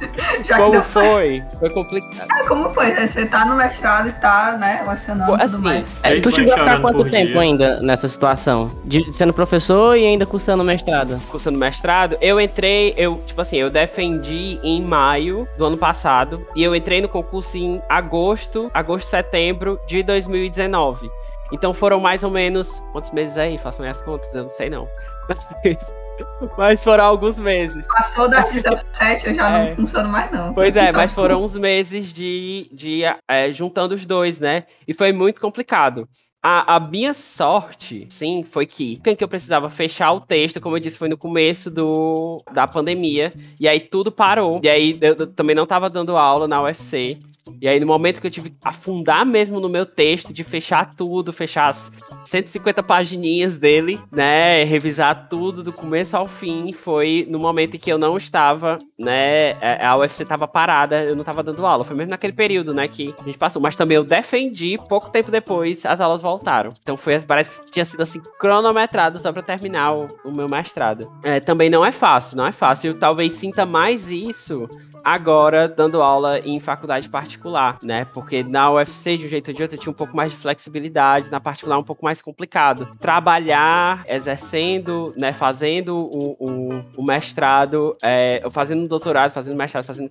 Como foi? Foi complicado. Ah, Como foi? Você tá no mestrado e tá, né, lecionando Pô, e tudo assim, mais. É, tu chegou a ficar quanto tempo dia. ainda nessa situação? De, sendo professor e ainda cursando mestrado? cursando mestrado, eu entrei, eu, tipo assim, eu defendi em maio do ano passado e eu entrei no concurso em agosto, agosto, setembro de 2019. Então foram mais ou menos. Quantos meses aí? Façam as contas, eu não sei não. Mas foram alguns meses. Passou das 17, eu já É. não funciono mais não. Pois é, mas foram uns meses de, de é, juntando os dois, né? E foi muito complicado. A, a minha sorte, sim, foi que em que eu precisava fechar o texto, como eu disse, foi no começo do, da pandemia. E aí tudo parou. E aí eu, eu também não tava dando aula na UFC. E aí, no momento que eu tive que afundar mesmo no meu texto, de fechar tudo, fechar as 150 pagininhas dele, né? Revisar tudo do começo ao fim, foi no momento em que eu não estava, né? é, A UFC estava parada, eu não estava dando aula. Foi mesmo naquele período, né? Que a gente passou. Mas também eu defendi, pouco tempo depois, as aulas voltaram. Então foi, parece que tinha sido assim, cronometrado só para terminar o, o meu mestrado. É, também não é fácil, não é fácil. Eu talvez sinta mais isso agora dando aula em faculdade particular, né? Porque na UFC, de um jeito ou de outro, eu tinha um pouco mais de flexibilidade, na particular um pouco mais complicado. Trabalhar, exercendo, né, fazendo o, o, o mestrado, é, fazendo um doutorado, fazendo mestrado, fazendo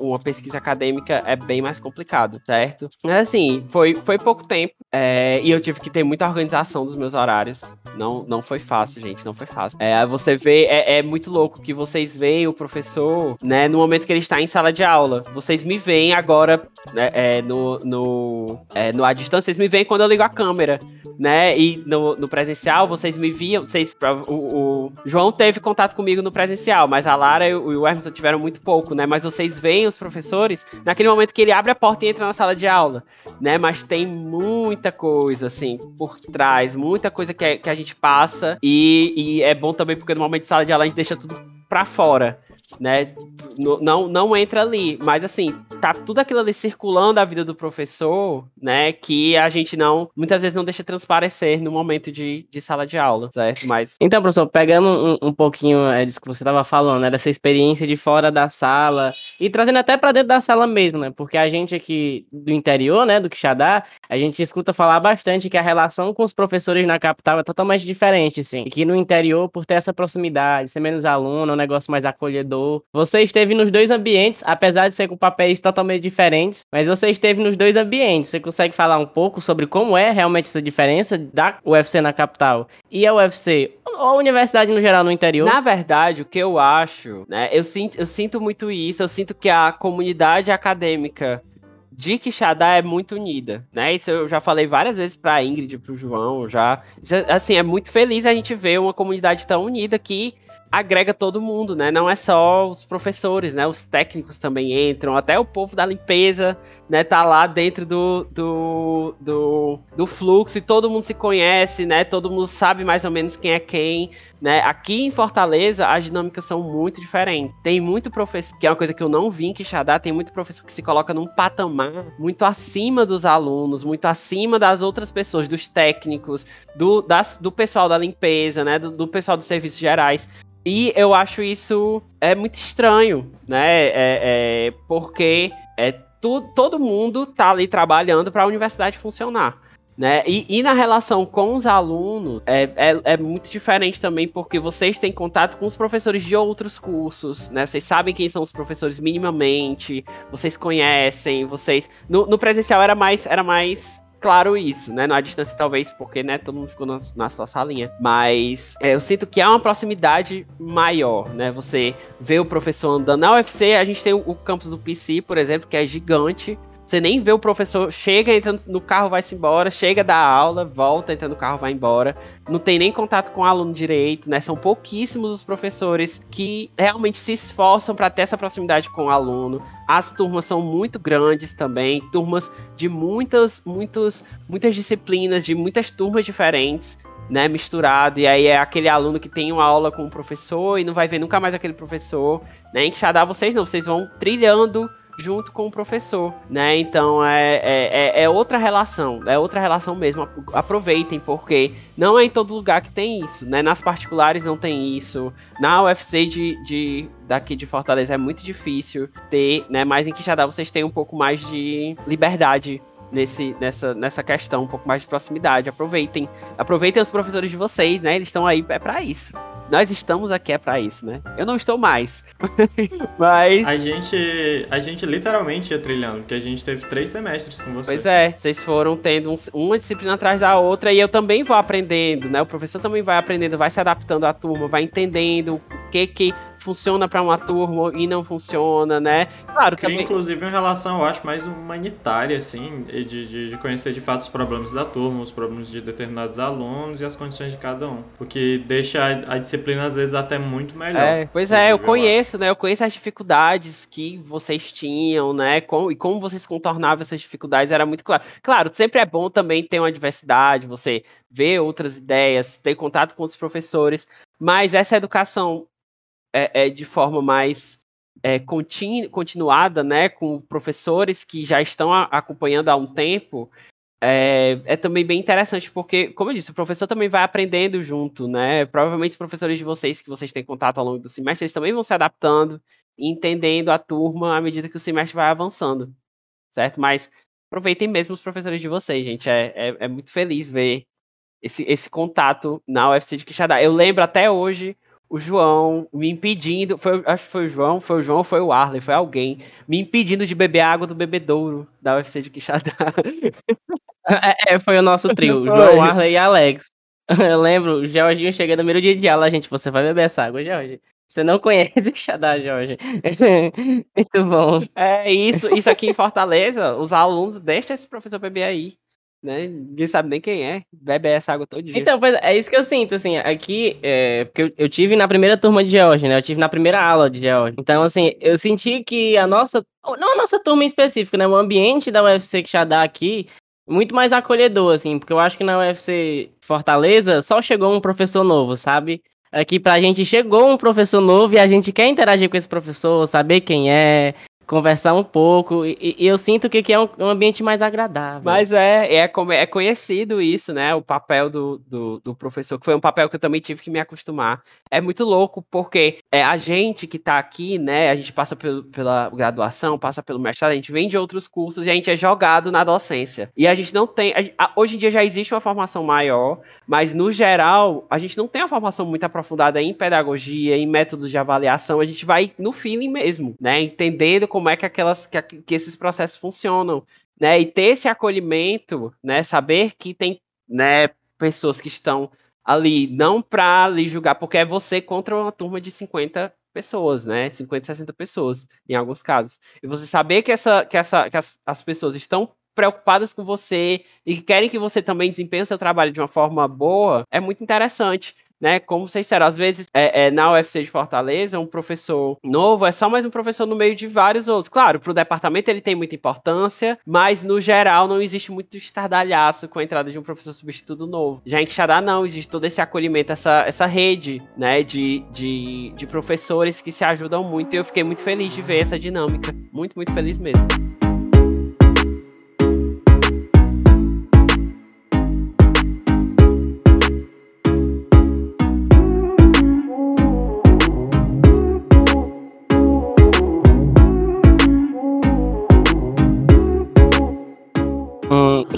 uma pesquisa acadêmica é bem mais complicado, certo? Mas assim, foi, foi pouco tempo é, e eu tive que ter muita organização dos meus horários. Não, não foi fácil, gente, não foi fácil. É, você vê, é, é muito louco que vocês veem o professor, né, no momento que ele está em sala de aula. Vocês me veem agora, né, é, no, no, é, no à distância, vocês me veem quando eu ligo a câmera, né, e no, no presencial vocês me viam, vocês, o, o João teve contato comigo no presencial, mas a Lara e o Emerson tiveram muito pouco, né, mas vocês veem os professores naquele momento que ele abre a porta e entra na sala de aula, né, mas tem muita coisa, assim, por trás, muita coisa que, a- que a gente passa e, e é bom também porque no momento de sala de aula a gente deixa tudo pra fora, né? Não, não entra ali, mas assim, tá tudo aquilo ali circulando a vida do professor, né? Que a gente não, muitas vezes não deixa transparecer no momento de, de sala de aula, certo? Mas Então, professor, pegando um, um pouquinho é, disso que você estava falando, né, dessa experiência de fora da sala e trazendo até para dentro da sala mesmo, né, porque a gente aqui do interior, né, do Quixadá, a gente escuta falar bastante que a relação com os professores na capital é totalmente diferente, sim, e que no interior, por ter essa proximidade, ser menos aluno, é um negócio mais acolhedor. Você esteve nos dois ambientes, apesar de ser com papéis totalmente diferentes, mas você esteve nos dois ambientes. Você consegue falar um pouco sobre como é realmente essa diferença da UFC na capital e a UFC, ou a universidade no geral no interior? Na verdade, o que eu acho, né? Eu sinto, eu sinto muito isso, eu sinto que a comunidade acadêmica de Quixadá é muito unida, né? Isso eu já falei várias vezes pra Ingrid pro João, já. Assim, é muito feliz a gente ver uma comunidade tão unida que agrega todo mundo, né? Não é só os professores, né? Os técnicos também entram, até o povo da limpeza, né? Tá lá dentro do, do, do, do fluxo e todo mundo se conhece, né? Todo mundo sabe mais ou menos quem é quem, né? Aqui em Fortaleza, as dinâmicas são muito diferentes. Tem muito professor, que é uma coisa que eu não vi em Quixadá, tem muito professor que se coloca num patamar muito acima dos alunos, muito acima das outras pessoas, dos técnicos, do, das, do pessoal da limpeza, né? Do, do pessoal dos serviços gerais. E eu acho isso é muito estranho, né? É, é, porque é, tu, todo mundo tá ali trabalhando para a universidade funcionar. Né? E, e, na relação com os alunos é, é, é, muito diferente também, porque vocês têm contato com os professores de outros cursos, né? Vocês sabem quem são os professores minimamente, vocês conhecem, vocês. No, no presencial era mais, era mais claro isso, né? Na distância, talvez, porque, né, todo mundo ficou na, na sua salinha. Mas é, eu sinto que há uma proximidade maior, né? Você vê o professor andando. Na UFC, a gente tem o, o campus do PC, por exemplo, que é gigante. Você nem vê o professor, chega, entra no carro, vai-se embora, chega da aula, volta, entra no carro, vai embora. Não tem nem contato com o aluno direito, né? São pouquíssimos os professores que realmente se esforçam para ter essa proximidade com o aluno. As turmas são muito grandes também, turmas de muitas, muitas, muitas disciplinas, de muitas turmas diferentes. Né, misturado, e aí é aquele aluno que tem uma aula com o professor e não vai ver nunca mais aquele professor, né? Em Xadá vocês não, vocês vão trilhando junto com o professor, né? Então é, é, é, é, outra relação, é outra relação mesmo. Aproveitem, porque não é em todo lugar que tem isso, né? Nas particulares não tem isso. Na UFC de, de daqui de Fortaleza é muito difícil ter, né? Mas em Quixadá vocês têm um pouco mais de liberdade nesse, nessa, nessa questão, um pouco mais de proximidade. Aproveitem. Aproveitem os professores de vocês, né? Eles estão aí é para isso nós estamos aqui é para isso, né? Eu não estou mais. Mas. A gente, a gente literalmente ia trilhando, porque a gente teve três semestres com vocês. Pois é, vocês foram tendo um, uma disciplina atrás da outra e eu também vou aprendendo, né? O professor também vai aprendendo, vai se adaptando à turma, vai entendendo o que que funciona para uma turma e não funciona, né? Claro, Cria, também... inclusive, uma relação, eu acho, mais humanitária, assim, de, de, conhecer de fato os problemas da turma, os problemas de determinados alunos e as condições de cada um. Porque deixa a, a disciplina, às vezes, até muito melhor. É, pois é, eu conheço, né? Eu conheço as dificuldades que vocês tinham, né? Com, e como vocês contornavam essas dificuldades, era muito claro. Claro, sempre é bom também ter uma diversidade, você ver outras ideias, ter contato com os professores, mas essa educação é, é de forma mais é, continu, continuada, né, com professores que já estão a, acompanhando há um tempo, é, é, também bem interessante, porque, como eu disse, o professor também vai aprendendo junto, né? Provavelmente os professores de vocês que vocês têm contato ao longo do semestre, eles também vão se adaptando e entendendo a turma à medida que o semestre vai avançando, certo? Mas aproveitem mesmo os professores de vocês, gente. É, é, é muito feliz ver esse, esse contato na UFC de Quixadá. Eu lembro até hoje o João me impedindo, foi, acho que foi o João, foi o João foi o Arley, foi alguém, me impedindo de beber água do bebedouro da UFC de Quixadá. É, é, foi o nosso trio, João, Arley e Alex. Eu lembro, o Georginho chega no primeiro dia de aula, gente, você vai beber essa água, Jorge. Você não conhece o Quixadá, Jorge. Muito bom. É isso, isso aqui em Fortaleza, os alunos deixam esse professor beber aí né? Ninguém sabe nem quem é, bebe essa água todo dia. Então, é isso que eu sinto, assim, aqui, é, porque eu, eu tive na primeira turma de Georgia, né? Eu tive na primeira aula de Georgia. Então, assim, eu senti que a nossa, não a nossa turma em específico, né? O ambiente da UFC que já dá aqui, muito mais acolhedor, assim, porque eu acho que na UFC Fortaleza só chegou um professor novo, sabe? Aqui pra gente chegou um professor novo e a gente quer interagir com esse professor, saber quem é, conversar um pouco. E, e eu sinto que aqui é um, um, ambiente mais agradável. Mas é, é, é conhecido isso, né? O papel do, do, do, professor, que foi um papel que eu também tive que me acostumar. É muito louco, porque é a gente que tá aqui, né? A gente passa pelo, pela graduação, passa pelo mestrado, a gente vem de outros cursos e a gente é jogado na adolescência. E a gente não tem. A, hoje em dia já existe uma formação maior, mas no geral, a gente não tem uma formação muito aprofundada em pedagogia, em métodos de avaliação. A gente vai no feeling mesmo, né? Entendendo como é que aquelas que, que esses processos funcionam, né? E ter esse acolhimento, né? Saber que tem, né, pessoas que estão ali não para lhe julgar, porque é você contra uma turma de 50 pessoas, né? 50, 60 pessoas, em alguns casos. E você saber que essa que essa que as, as pessoas estão preocupadas com você e querem que você também desempenhe o seu trabalho de uma forma boa, é muito interessante né? Como vocês disseram, às vezes é, é, na UFC de Fortaleza, um professor novo é só mais um professor no meio de vários outros. Claro, para o departamento ele tem muita importância, mas no geral não existe muito estardalhaço com a entrada de um professor substituto novo. Já em Quixadá não, existe todo esse acolhimento, essa, essa rede, né, de, de, de professores que se ajudam muito e eu fiquei muito feliz de ver essa dinâmica. Muito, muito feliz mesmo.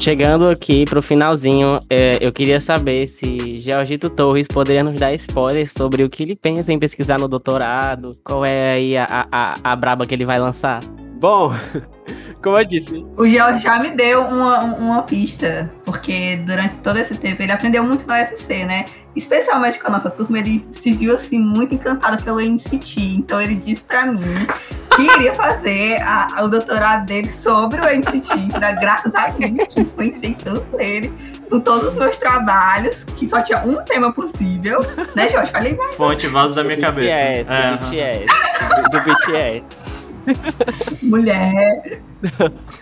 Chegando aqui pro finalzinho, é, eu queria saber se Georgito Torres poderia nos dar spoilers sobre o que ele pensa em pesquisar no doutorado, qual é aí a, a, a braba que ele vai lançar. Bom, como eu disse. O George já me deu uma, uma pista, porque durante todo esse tempo ele aprendeu muito no UFC, né? Especialmente com a nossa turma, ele se viu assim muito encantado pelo NCT. Então ele disse para mim que iria fazer a, o doutorado dele sobre o NCT, pra, graças a mim, que influenciei tanto ele com todos os meus trabalhos, que só tinha um tema possível, né, Jorge? Falei mais. Fonte vaso da minha cabeça. BTS, do É, BTS. Do, do BTS. Mulher.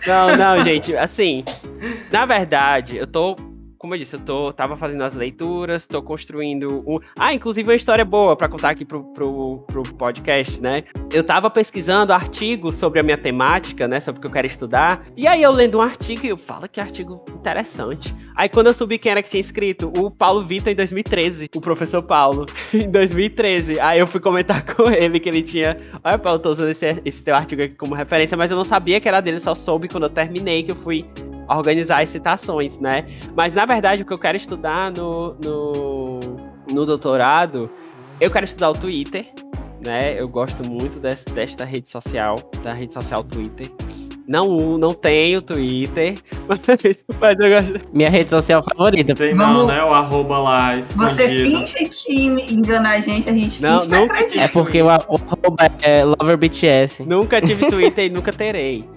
Não, não, gente, assim, na verdade, eu tô, como eu disse, eu tô, tava fazendo as leituras, tô construindo um... Ah, inclusive uma história boa pra contar aqui pro, pro, pro podcast, né? Eu tava pesquisando artigos sobre a minha temática, né, sobre o que eu quero estudar, e aí eu lendo um artigo e eu falo que artigo interessante. Aí quando eu subi quem era que tinha escrito, o Paulo Vitor em 2013, o professor Paulo, em 2013. Aí eu fui comentar com ele que ele tinha. Olha, Paulo, tô usando esse, esse teu artigo aqui como referência, mas eu não sabia que era dele, só soube quando eu terminei que eu fui organizar as citações, né? Mas na verdade o que eu quero estudar no, no, no doutorado, eu quero estudar o Twitter, né? Eu gosto muito desse, desta rede social, da rede social Twitter. Não, não tenho Twitter, mas, mas eu gosto. Minha rede social favorita. Tem não, Vamos- né? O arroba lá Você escondido. finge que engana a gente, a gente Não, finge que nunca. É porque o, o arroba é LoverBTS. Nunca tive Twitter e nunca terei.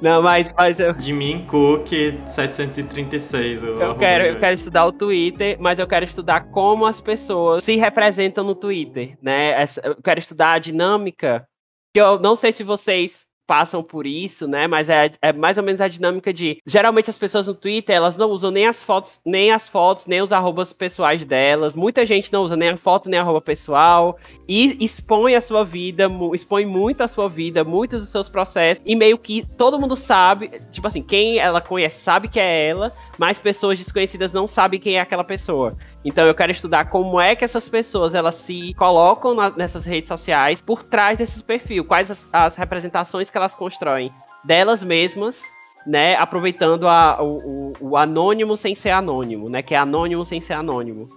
Não, mas, mas eu, De mim, Cook 736. o eu arroba quero, eu quero estudar o Twitter, mas eu quero estudar como as pessoas se representam no Twitter, né? Essa- Eu quero estudar a dinâmica, que eu não sei se vocês passam por isso, né? Mas é, é mais ou menos a dinâmica de geralmente as pessoas no Twitter elas não usam nem as fotos, nem as fotos, nem os arrobas pessoais delas. Muita gente não usa nem a foto nem a arroba pessoal e expõe a sua vida, expõe muito a sua vida, muitos dos seus processos e meio que todo mundo sabe, tipo assim, quem ela conhece sabe que é ela, mas pessoas desconhecidas não sabem quem é aquela pessoa. Então eu quero estudar como é que essas pessoas elas se colocam na- nessas redes sociais por trás desses perfis, quais as, as representações que elas constroem delas mesmas, né, aproveitando a- o, o- o anônimo sem ser anônimo, né, que é anônimo sem ser anônimo.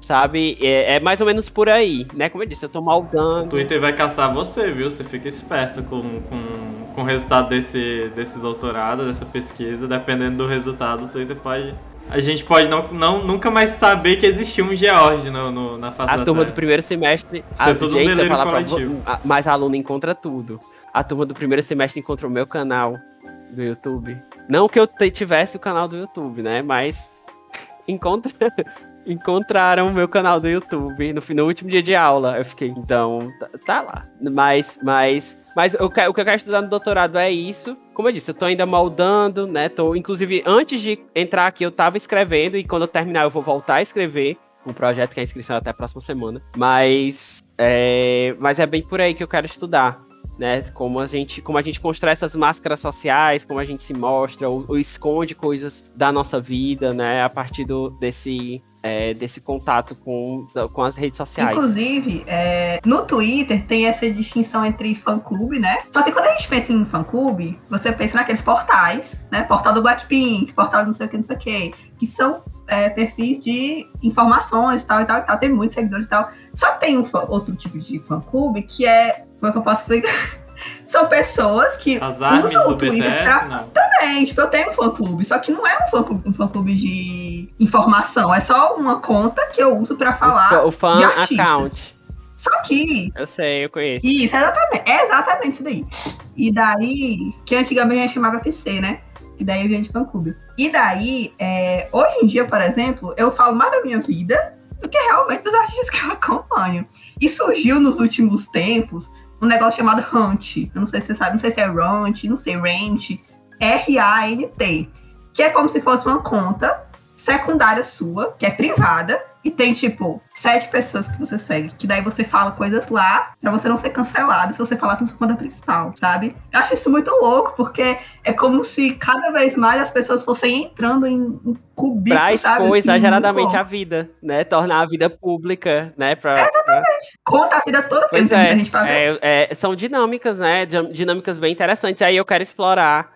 Sabe? É, é mais ou menos por aí, né? Como eu disse, eu tô O maldando. Twitter vai caçar você, viu? Você fica esperto com, com, com o resultado desse, desse doutorado, dessa pesquisa. Dependendo do resultado, o Twitter pode. A gente pode não, não, nunca mais saber que existiu um George no, no- na face A da turma do Terra. primeiro semestre. Isso é a, gente, delírio falar pra vo- coletivo. a- mas a aluna encontra tudo. A turma do primeiro semestre encontrou meu canal do YouTube. Não que eu tivesse o canal do YouTube, né? Mas encontra... encontraram o meu canal do YouTube no, no último dia de aula. Eu fiquei, então, tá, tá lá. Mas, mas, mas o que eu quero estudar no doutorado é isso. Como eu disse, eu tô ainda moldando, né? Tô, inclusive, antes de entrar aqui, eu tava escrevendo e quando eu terminar, eu vou voltar a escrever um projeto que é a inscrição até a próxima semana. Mas é, mas é bem por aí que eu quero estudar. Né, como a gente como a gente constrói essas máscaras sociais, como a gente se mostra ou, ou esconde coisas da nossa vida, né, a partir do, desse é, desse contato com, com as redes sociais. Inclusive, é, no Twitter tem essa distinção entre fã-clube, né? Só que quando a gente pensa em fã-clube, você pensa naqueles portais, né? Portal do Blackpink, portal do não sei o que, não sei o que, que são é, perfis de informações tal e tal e tal. Tem muitos seguidores e tal. Só que tem um outro tipo de fã-clube que é. Como é que eu posso explicar? São pessoas que As usam o Twitter BTS, pra não. Também, tipo, eu tenho um fã-clube, só que não é um fã-clube um fã-clube de informação, é só uma conta que eu uso pra falar. o fã de artistas. account. Só que, Eu sei, eu conheço. isso, exatamente, é exatamente isso daí. E daí, que antigamente a gente chamava FC, né? E daí vinha de fã-clube. E daí, é, hoje em dia, por exemplo, eu falo mais da minha vida do que realmente dos artistas que eu acompanho. E surgiu nos últimos tempos um negócio chamado Hunt. Eu não sei se você sabe, não sei se é Rant, não sei, Rant. R-A-N-T. Que é como se fosse uma conta secundária sua, que é privada, e tem, tipo, sete pessoas que você segue. Que daí você fala coisas lá pra você não ser cancelado se você falasse na sua conta principal, sabe? Eu acho isso muito louco, porque é como se cada vez mais as pessoas fossem entrando em, em cubículo, Pra sabe? expor Assim, exageradamente muito a vida, né? Tornar a vida pública, né? Pra, pra- Conta a vida toda, Pois é, gente pra ver. é, é, são dinâmicas, né? Din- Dinâmicas bem interessantes. Aí eu quero explorar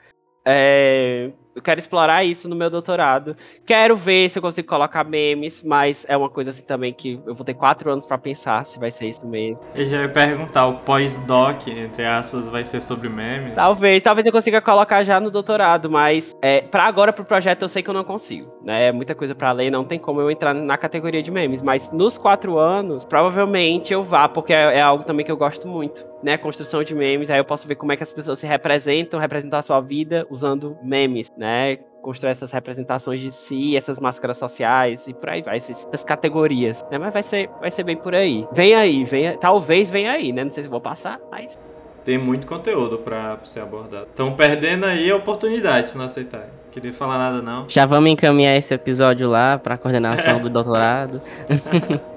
é, eu quero explorar isso no meu doutorado. Quero ver se eu consigo colocar memes, mas é uma coisa assim também que eu vou ter quatro anos para pensar se vai ser isso mesmo. Eu já ia perguntar, o pós-doc, entre aspas, vai ser sobre memes? Talvez, talvez eu consiga colocar já no doutorado, mas é, para agora, pro projeto, eu sei que eu não consigo. Né? É muita coisa para ler, não tem como eu entrar na categoria de memes. Mas nos quatro anos, provavelmente eu vá, porque é, é algo também que eu gosto muito né, construção de memes, aí eu posso ver como é que as pessoas se representam, representar a sua vida usando memes, né? Construir essas representações de si, essas máscaras sociais e por aí vai, essas categorias, né? Mas vai ser, vai ser bem por aí. Vem aí, vem, talvez venha aí, né? Não sei se vou passar, mas tem muito conteúdo para ser abordado. Estão perdendo aí a oportunidade se não aceitarem. Queria falar nada não. Já vamos encaminhar esse episódio lá para coordenação do doutorado.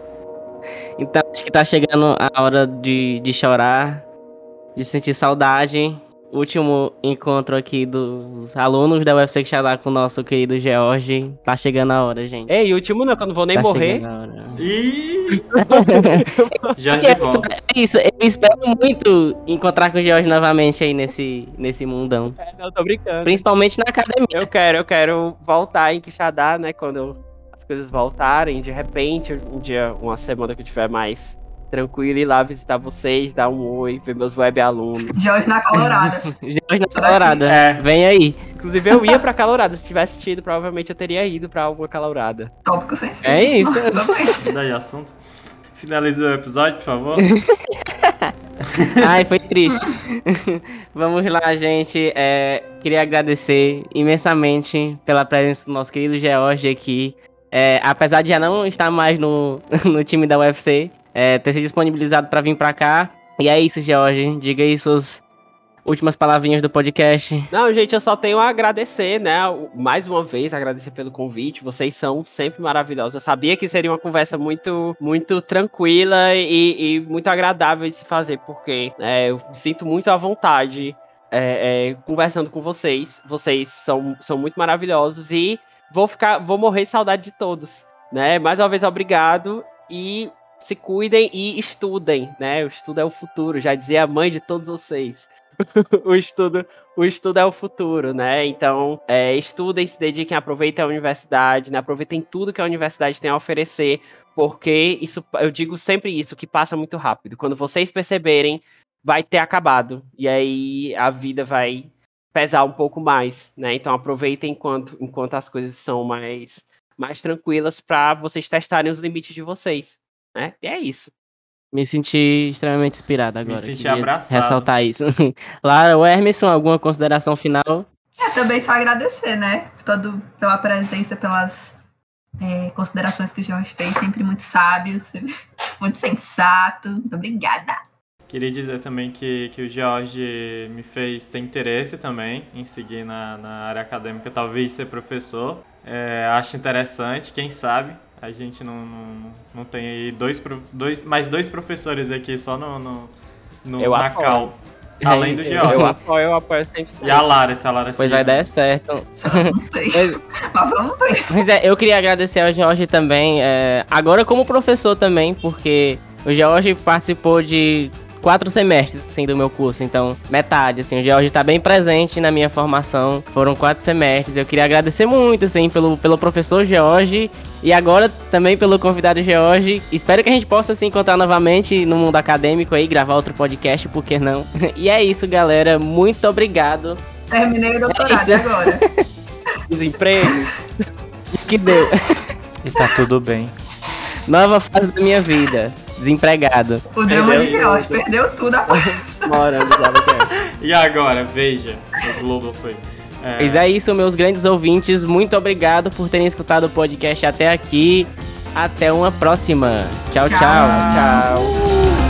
Então acho que tá chegando a hora de, de chorar, de sentir saudade. Último encontro aqui dos alunos da UFC que está com o nosso querido George. Tá chegando a hora, gente. Ei, último não, que eu não vou nem tá morrer. Ih! já de é, volta. É isso, eu espero muito encontrar com o George novamente aí nesse, nesse mundão. É, não, tô brincando. Principalmente na academia. Eu quero, eu quero voltar em Quixadá, né, quando eu coisas voltarem, de repente, um dia, uma semana que eu tiver mais tranquilo, ir lá visitar vocês, dar um oi, ver meus web alunos. Jorge na calorada. Jorge na calorada. É. Vem aí. Inclusive, eu ia pra calorada. Se tivesse tido, provavelmente eu teria ido pra alguma calorada. Tópico sensível. É isso. Daí, assunto. Finaliza o episódio, por favor. Ai, foi triste. Vamos lá, gente. É, queria agradecer imensamente pela presença do nosso querido George aqui. É, apesar de já não estar mais no, no time da UFC, é, ter se disponibilizado para vir para cá. E é isso, George. Diga aí suas últimas palavrinhas do podcast. Não, gente, eu só tenho a agradecer, né? Mais uma vez, agradecer pelo convite. Vocês são sempre maravilhosos. Eu sabia que seria uma conversa muito, muito tranquila e, e muito agradável de se fazer, porque é, eu me sinto muito à vontade é, é, conversando com vocês. Vocês são, são muito maravilhosos e vou ficar, vou morrer de saudade de todos, né? Mais uma vez obrigado e se cuidem e estudem, né? O estudo é o futuro, já dizia a mãe de todos vocês. o estudo, o estudo é o futuro, né? Então, é, estudem, se dediquem, aproveitem a universidade, né? Aproveitem tudo que a universidade tem a oferecer, porque isso, eu digo sempre isso, que passa muito rápido. Quando vocês perceberem, vai ter acabado e aí a vida vai pesar um pouco mais, né? Então aproveitem enquanto, enquanto as coisas são mais, mais tranquilas para vocês testarem os limites de vocês, né? E é isso. Me senti extremamente inspirado agora. Me senti abraçado. Ressaltar isso. Lara, o Hermes, alguma consideração final? É, também só agradecer, né? Todo, pela presença, pelas é, considerações que o Jorge fez, sempre muito sábio, sempre muito sensato. Muito obrigada. Queria dizer também que, que o George me fez ter interesse também em seguir na, na área acadêmica, talvez ser professor. É, acho interessante, quem sabe. A gente não, não, não tem aí dois, dois, mais dois professores aqui só no, no, no eu na Cal. Além do George. Eu apoio, eu apoio sempre. E a Lara, se a Lara Pois vai dar certo. Não sei. Mas vamos ver. Mas é, eu queria agradecer ao George também. É, agora como professor também, porque o George participou de quatro semestres, assim, do meu curso. Então, metade, assim. O George tá bem presente na minha formação. Foram quatro semestres. Eu queria agradecer muito, assim, pelo, pelo professor George e agora também pelo convidado George. Espero que a gente possa se encontrar novamente no mundo acadêmico aí, gravar outro podcast, por que não? e é isso, galera. Muito obrigado. Terminei o doutorado é agora. Desemprego. que deu. E tá tudo bem. Nova fase da minha vida desempregado. O drama de George perdeu tudo a paz. e agora, veja, o Globo foi. É... E é isso, meus grandes ouvintes. Muito obrigado por terem escutado o podcast até aqui. Até uma próxima. tchau. tchau. tchau. tchau.